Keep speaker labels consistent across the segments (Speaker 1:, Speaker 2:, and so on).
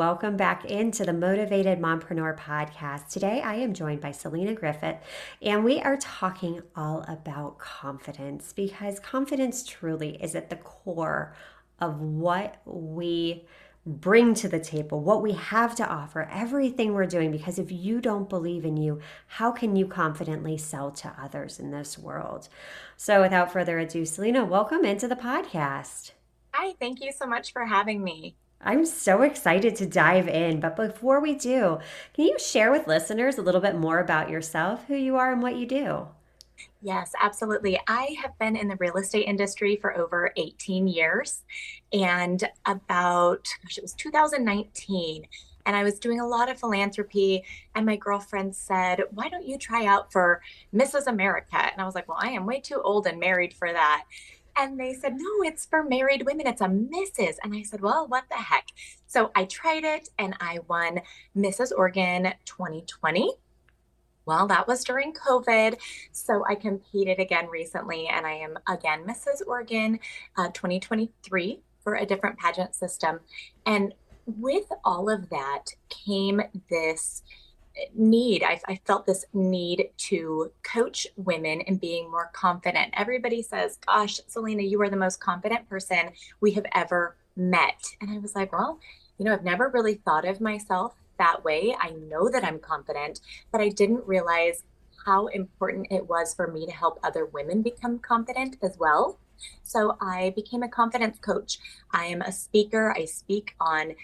Speaker 1: Welcome back into the Motivated Mompreneur podcast. Today I am joined by Salena Griffith, and we are talking all about confidence because confidence truly is at the core of what we bring to the table, what we have to offer, everything we're doing. Because if you don't believe in you, how can you confidently sell to others in this world? So, without further ado, Salena, welcome into the podcast.
Speaker 2: Hi, thank you so much for having me.
Speaker 1: I'm so excited to dive in. But before we do, can you share with listeners a little bit more about yourself, who you are, and what you do?
Speaker 2: Yes, absolutely. I have been in the real estate industry for over 18 years. And about, gosh, it was 2019. And I was doing a lot of philanthropy. And my girlfriend said, Why don't you try out for Mrs. America? And I was like, Well, I am way too old and married for that. And they said, no, it's for married women. It's a Mrs. And I said, well, what the heck? So I tried it and I won Mrs. Oregon 2020. Well, that was during COVID. So I competed again recently and I am again Mrs. Oregon uh, 2023 for a different pageant system. And with all of that came this need I, I, felt this need to coach women in being more confident. Everybody says gosh salena you are the most confident person we have ever met. And i was like well you know i've never really thought of myself that way. I know that i'm confident but i didn't realize how important it was for me to help other women become confident as well. So i became a confidence coach. I am a speaker. I speak on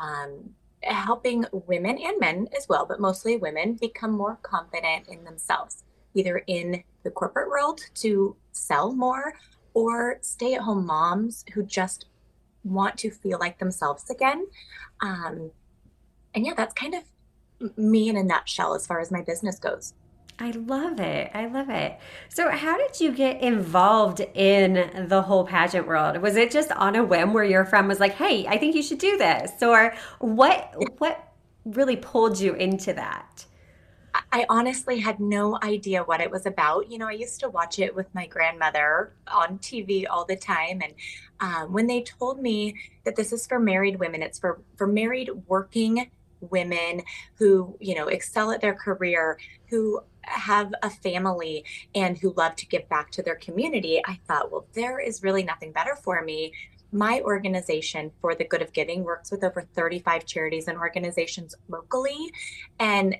Speaker 2: um, helping women and men as well, but mostly women become more confident in themselves, either in the corporate world to sell more or stay at home moms who just want to feel like themselves again. Um, and yeah, that's kind of me in a nutshell as far as my business goes.
Speaker 1: I love it. I love it. So, how did you get involved in the whole pageant world? Was it just on a whim where your friend was like, "Hey, I think you should do this," or what? What really pulled you into that?
Speaker 2: I honestly had no idea what it was about. You know, I used to watch it with my grandmother on TV all the time, and um, when they told me that this is for married women, it's for for married working women who you know excel at their career who have a family and who love to give back to their community, I thought, well, there is really nothing better for me. My organization, For the Good of Giving, works with over 35 charities and organizations locally. And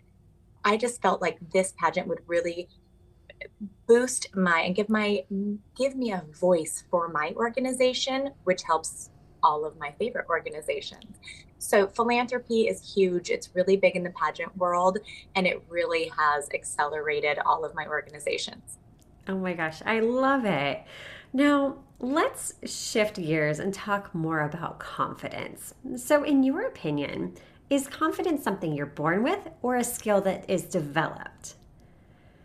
Speaker 2: I just felt like this pageant would really boost my and give my give me a voice for my organization which helps all of my favorite organizations. So, philanthropy is huge. It's really big in the pageant world, and it really has accelerated all of my organizations.
Speaker 1: Oh my gosh, I love it. Now, let's shift gears and talk more about confidence. So, in your opinion, is confidence something you're born with or a skill that is developed?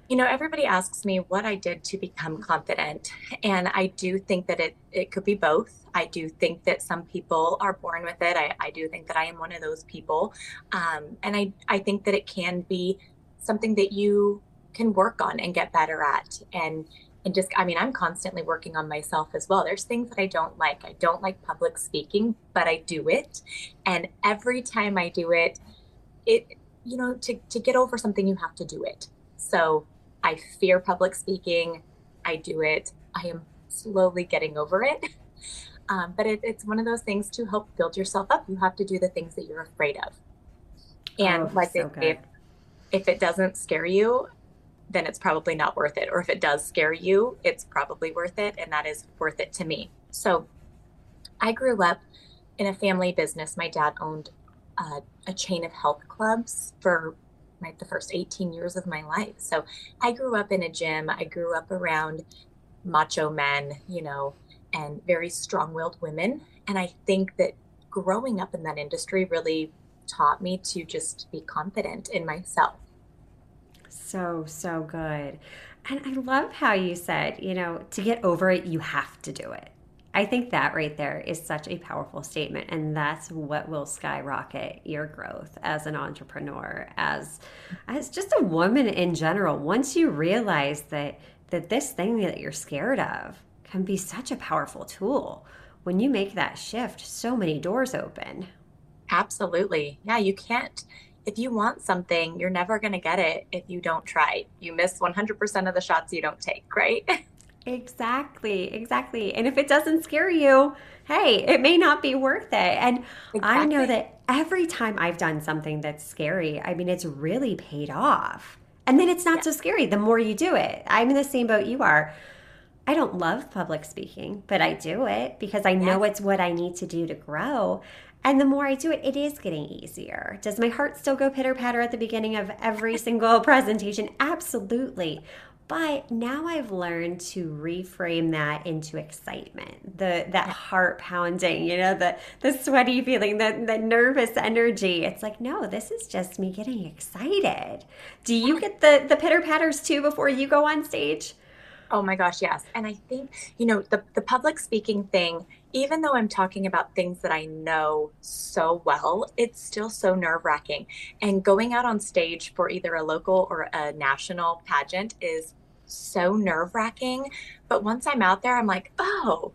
Speaker 2: You know, everybody asks me what I did to become confident, and I do think that it it could be both. I do think that some people are born with it. I, I do think that I am one of those people, um, and I I think that it can be something that you can work on and get better at, and and just I mean I'm constantly working on myself as well. There's things that I don't like. I don't like public speaking, but I do it, and every time I do it, it you know to to get over something you have to do it. So I fear public speaking. I do it. I am slowly getting over it. Um, but it, it's one of those things to help build yourself up. You have to do the things that you're afraid of. And oh, like so if, if it doesn't scare you, then it's probably not worth it. Or if it does scare you, it's probably worth it. And that is worth it to me. So I grew up in a family business. My dad owned uh, a chain of health clubs for my, the first 18 years of my life. So I grew up in a gym. I grew up around macho men, you know, and very strong willed women. And I think that growing up in that industry really taught me to just be confident in myself.
Speaker 1: So, so good. And I love how you said, you know, to get over it, you have to do it. I think that right there is such a powerful statement. And that's what will skyrocket your growth as an entrepreneur, as, as just a woman in general. Once you realize that, that this thing that you're scared of can be such a powerful tool, when you make that shift, so many doors open.
Speaker 2: Absolutely. Yeah, you can't if you want something, you're never going to get it if you don't try. You miss 100% of the shots you don't take, right?
Speaker 1: Exactly, exactly. And if it doesn't scare you, hey, it may not be worth it. And exactly. I know that every time I've done something that's scary, I mean, it's really paid off. And then it's not yeah. so scary the more you do it. I'm in the same boat you are. I don't love public speaking, but I do it because I know yes. it's what I need to do to grow. And the more I do it, it is getting easier. Does my heart still go pitter patter at the beginning of every single presentation? Absolutely. But now I've learned to reframe that into excitement, the that heart pounding, you know, the the sweaty feeling, the the nervous energy. It's like, no, this is just me getting excited. Do you get the the pitter patters too before you go on stage?
Speaker 2: Oh my gosh, yes. And I think, you know, the the public speaking thing, even though I'm talking about things that I know so well, it's still so nerve wracking. And going out on stage for either a local or a national pageant is so nerve wracking. But once I'm out there, I'm like, oh,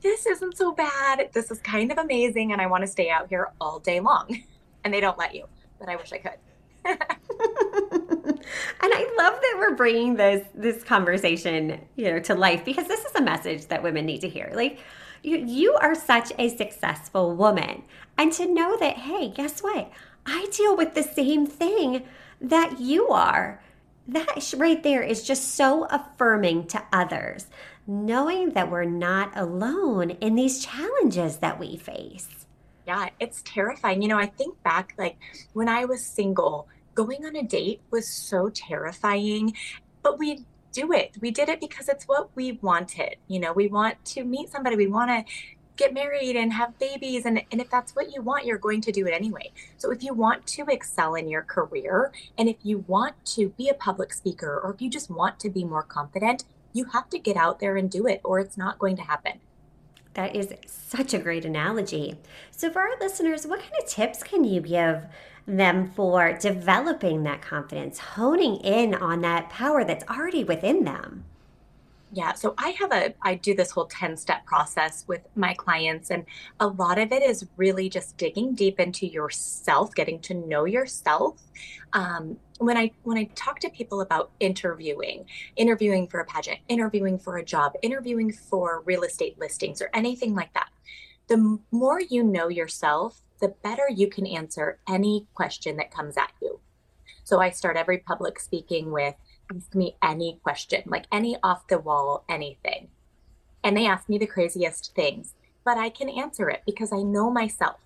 Speaker 2: this isn't so bad. This is kind of amazing. And I want to stay out here all day long. And they don't let you, but I wish I could. and
Speaker 1: I love that we're bringing this this conversation, you know, to life because this is a message that women need to hear. Like you you are such a successful woman. And to know that hey, guess what? I deal with the same thing that you are that right there is just so affirming to others, knowing that we're not alone in these challenges that we face.
Speaker 2: Yeah, it's terrifying. You know, I think back like when I was single, going on a date was so terrifying, but we do it. We did it because it's what we wanted. You know, we want to meet somebody, we want to get married and have babies and, and if that's what you want you're going to do it anyway so if you want to excel in your career and if you want to be a public speaker or if you just want to be more confident you have to get out there and do it or it's not going to happen
Speaker 1: that is such a great analogy so for our listeners what kind of tips can you give them for developing that confidence honing in on that power that's already within them
Speaker 2: yeah, so I have a I do this whole 10 step process with my clients and a lot of it is really just digging deep into yourself, getting to know yourself. Um, when I when I talk to people about interviewing, interviewing for a pageant, interviewing for a job, interviewing for real estate listings or anything like that, the more you know yourself, the better you can answer any question that comes at you. So I start every public speaking with ask me any question, like any off the wall, anything. And they ask me the craziest things, but I can answer it because I know myself.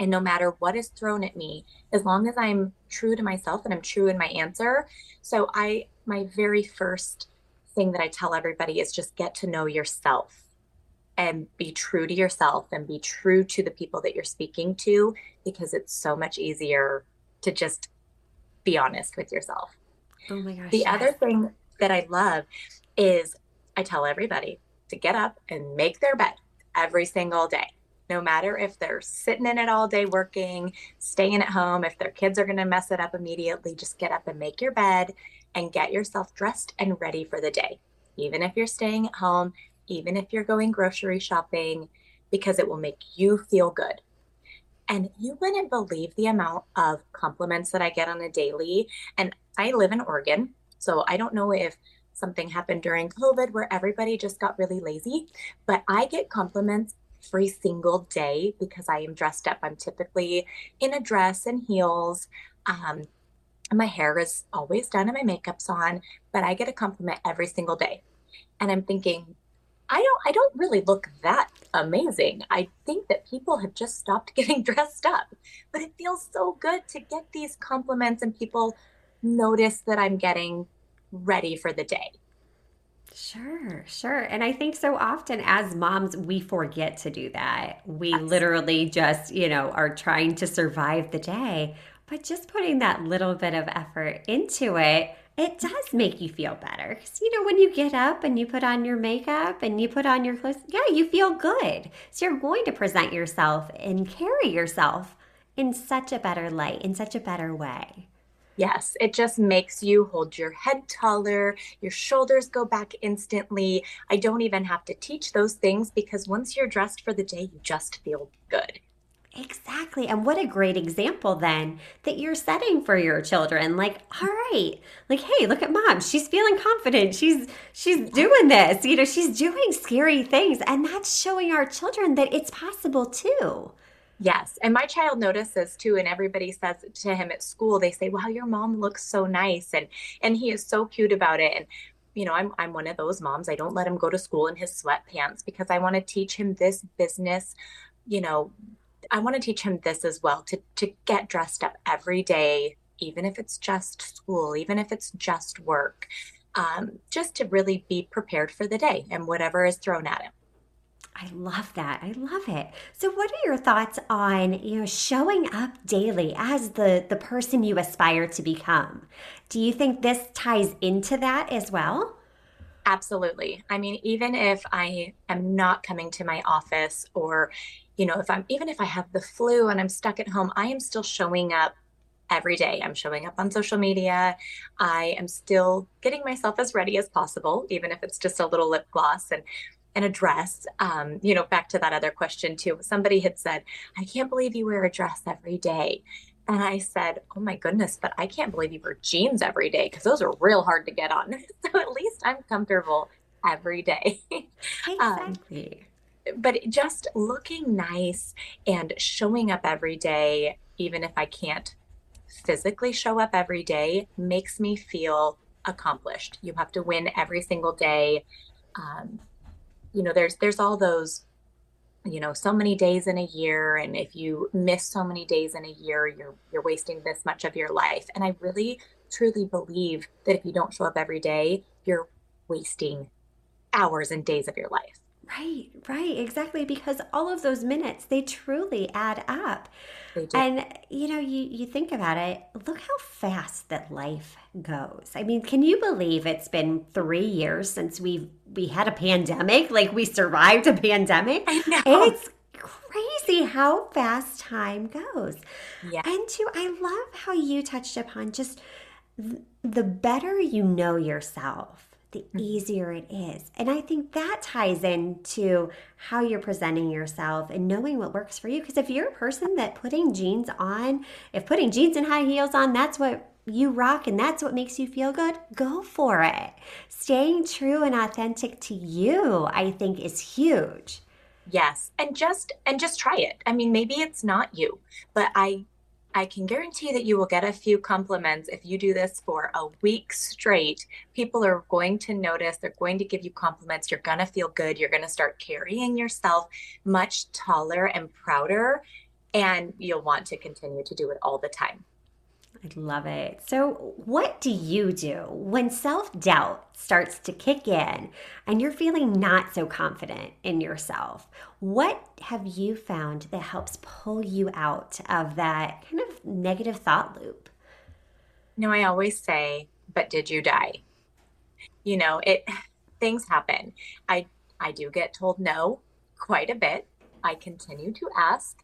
Speaker 2: And no matter what is thrown at me, as long as I'm true to myself and I'm true in my answer. So, I, my very first thing that I tell everybody is just get to know yourself and be true to yourself and be true to the people that you're speaking to because it's so much easier to just be honest with yourself.
Speaker 1: Oh my gosh.
Speaker 2: The yes. other thing that I love is I tell everybody to get up and make their bed every single day. No matter if they're sitting in it all day working, staying at home, if their kids are going to mess it up immediately, just get up and make your bed and get yourself dressed and ready for the day. Even if you're staying at home, even if you're going grocery shopping, because it will make you feel good. And you wouldn't believe the amount of compliments that I get on a daily. And I live in Oregon, so I don't know if something happened during COVID where everybody just got really lazy, but I get compliments every single day because I am dressed up. I'm typically in a dress and heels. Um, and my hair is always done and my makeup's on, but I get a compliment every single day. And I'm thinking, I don't I don't really look that amazing. I think that people have just stopped getting dressed up. But it feels so good to get these compliments and people notice that I'm getting ready for the day.
Speaker 1: Sure, sure. And I think so often as moms, we forget to do that. We literally just, you know, are trying to survive the day. But just putting that little bit of effort into it, it does make you feel better. Because, you know, when you get up and you put on your makeup and you put on your clothes, yeah, you feel good. So you're going to present yourself and carry yourself in such a better light, in such a better way.
Speaker 2: Yes, it just makes you hold your head taller, your shoulders go back instantly. I don't even have to teach those things because once you're dressed for the day, you just feel good.
Speaker 1: Exactly. And what a great example then that you're setting for your children. Like, all right, like, hey, look at mom. She's feeling confident. She's she's doing this. You know, she's doing scary things. And that's showing our children that it's possible too.
Speaker 2: Yes. And my child notices too, and everybody says to him at school, they say, Wow, your mom looks so nice. And and he is so cute about it. And you know, I'm I'm one of those moms. I don't let him go to school in his sweatpants because I want to teach him this business, you know, I want to teach him this as well to to get dressed up every day, even if it's just school, even if it's just work, um, just to really be prepared for the day and whatever is thrown at him.
Speaker 1: I love that. I love it. So what are your thoughts on, you know, showing up daily as the the person you aspire to become? Do you think this ties into that as well?
Speaker 2: Absolutely. I mean, even if I am not coming to my office or, you know, if I'm even if I have the flu and I'm stuck at home, I am still showing up every day. I'm showing up on social media. I am still getting myself as ready as possible, even if it's just a little lip gloss and and a dress. Um, you know, back to that other question too. Somebody had said, I can't believe you wear a dress every day. And I said, Oh my goodness, but I can't believe you wear jeans every day because those are real hard to get on. so at least I'm comfortable every day.
Speaker 1: Um, exactly.
Speaker 2: Um, but just looking nice and showing up every day, even if I can't physically show up every day, makes me feel accomplished. You have to win every single day. Um, you know, there's there's all those you know so many days in a year and if you miss so many days in a year you're you're wasting this much of your life. And i really truly believe that if you don't show up every day you're wasting hours and days of your life
Speaker 1: Right, right, exactly. Because all of those minutes, they truly add up. And you know, you you think about it, look how fast that life goes. I mean, can you believe it's been three years since we we had a pandemic? Like we survived a pandemic.
Speaker 2: I know.
Speaker 1: It's crazy how fast time goes.
Speaker 2: Yeah.
Speaker 1: And too, I love how you touched upon just the better you know yourself the easier it is. And I think that ties into how you're presenting yourself and knowing what works for you. Because if you're a person that putting jeans on, if putting jeans and high heels on, that's what you rock and that's what makes you feel good, go for it. Staying true and authentic to you, I think, is huge.
Speaker 2: Yes. And just and just try it. I mean, maybe it's not you, but I I can guarantee that you will get a few compliments if you do this for a week straight. People are going to notice, they're going to give you compliments. You're going to feel good. You're going to start carrying yourself much taller and prouder, and you'll want to continue to do it all the time.
Speaker 1: I love it. So, what do you do when self doubt starts to kick in and you're feeling not so confident in yourself? What have you found that helps pull you out of that kind of negative thought loop?
Speaker 2: You know, I always say, but did you die? You know, it things happen. I I do get told no quite a bit. I continue to ask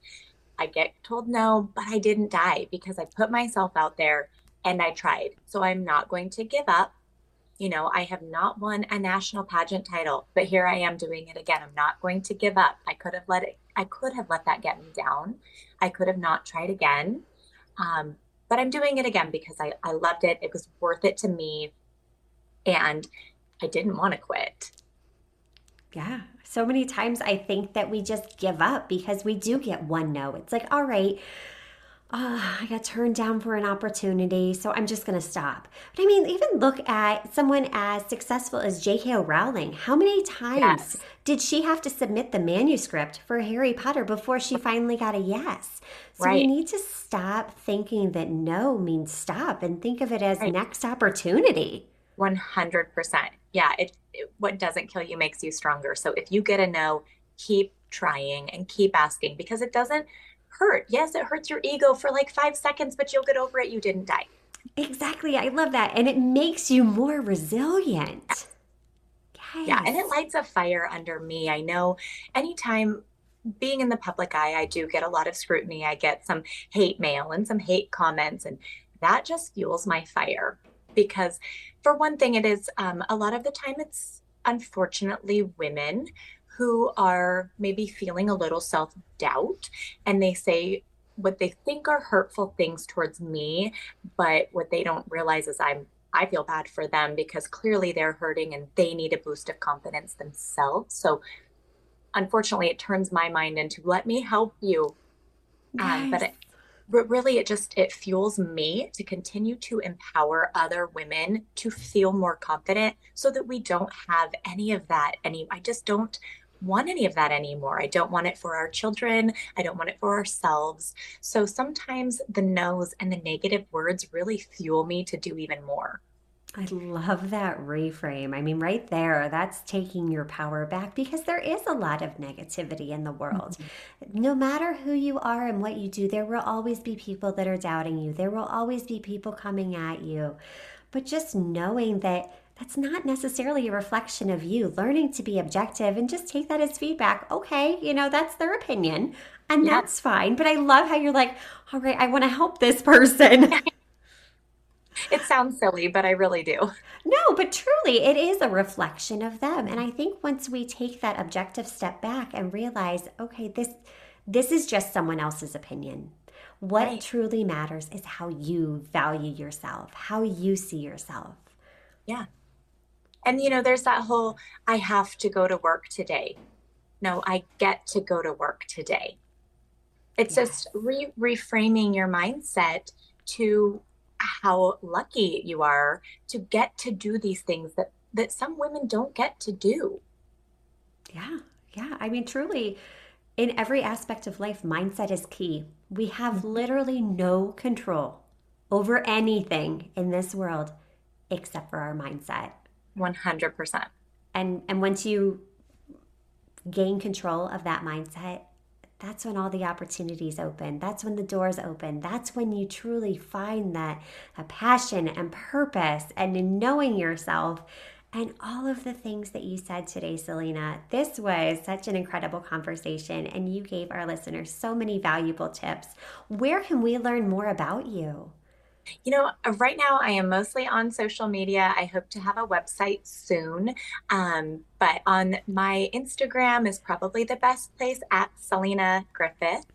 Speaker 2: I get told no, but I didn't die because I put myself out there and I tried. So I'm not going to give up. You know, I have not won a national pageant title, but here I am doing it again. I'm not going to give up. I could have let it, I could have let that get me down. I could have not tried again. Um, but I'm doing it again because I, I loved it. It was worth it to me. And I didn't want to quit.
Speaker 1: Yeah. So many times I think that we just give up because we do get one no. It's like, all right, uh, I got turned down for an opportunity, so I'm just going to stop. But I mean, even look at someone as successful as J.K. Rowling. How many times yes. did she have to submit the manuscript for Harry Potter before she finally got a yes? So right. we need to stop thinking that no means stop and think of it as right. next opportunity.
Speaker 2: 100%. Yeah, it, it, what doesn't kill you makes you stronger. So if you get a no, keep trying and keep asking because it doesn't hurt. Yes, it hurts your ego for like five seconds, but you'll get over it. You didn't die.
Speaker 1: Exactly. I love that. And it makes you more resilient. Yes.
Speaker 2: Yeah. And it lights a fire under me. I know anytime being in the public eye, I do get a lot of scrutiny. I get some hate mail and some hate comments, and that just fuels my fire. Because, for one thing, it is um, a lot of the time it's unfortunately women who are maybe feeling a little self doubt and they say what they think are hurtful things towards me, but what they don't realize is I'm I feel bad for them because clearly they're hurting and they need a boost of confidence themselves. So unfortunately it turns my mind into let me help you. Nice. Um, but it, but really it just it fuels me to continue to empower other women to feel more confident so that we don't have any of that any i just don't want any of that anymore. I don't want it for our children. I don't want it for ourselves. So sometimes the no's and the negative words really fuel me to do even more.
Speaker 1: I love that reframe. I mean, right there, that's taking your power back because there is a lot of negativity in the world. Mm-hmm. No matter who you are and what you do, there will always be people that are doubting you, there will always be people coming at you. But just knowing that that's not necessarily a reflection of you learning to be objective and just take that as feedback. Okay, you know, that's their opinion and yeah. that's fine. But I love how you're like, all right, I want to help this person.
Speaker 2: it sounds silly, but I really do.
Speaker 1: No, but truly, it is a reflection of them. And I think once we take that objective step back and realize, okay, this this is just someone else's opinion. What right. truly matters is how you value yourself, how you see yourself.
Speaker 2: Yeah. And, you know, there's that whole I have to go to work today. No, I get to go to work today. It's yes. just re- reframing your mindset to how lucky you are to get to do these things that that some women don't get to do.
Speaker 1: Yeah. Yeah, I mean truly in every aspect of life mindset is key. We have mm-hmm. literally no control over anything in this world except for our mindset.
Speaker 2: 100%.
Speaker 1: And and once you gain control of that mindset, that's when all the opportunities open. That's when the doors open. That's when you truly find that a passion and purpose and in knowing yourself and all of the things that you said today, Salena. This was such an incredible conversation, and you gave our listeners so many valuable tips. Where can we learn more about you?
Speaker 2: You know, uh, right now I am mostly on social media. I hope to have a website soon. Um, but on my Instagram is probably the best place at Salena Griffith.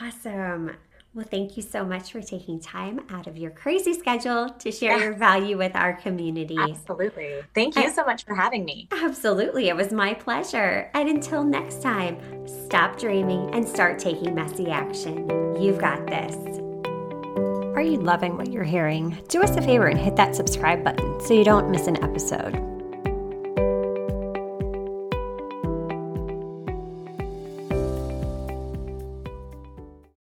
Speaker 1: Awesome. Well, thank you so much for taking time out of your crazy schedule to share your value with our community.
Speaker 2: Absolutely. Thank you so much for having me.
Speaker 1: Absolutely. It was my pleasure. And until next time, stop dreaming and start taking messy action. You've got this. Are you loving what you're hearing? Do us a favor and hit that subscribe button so you don't miss an episode.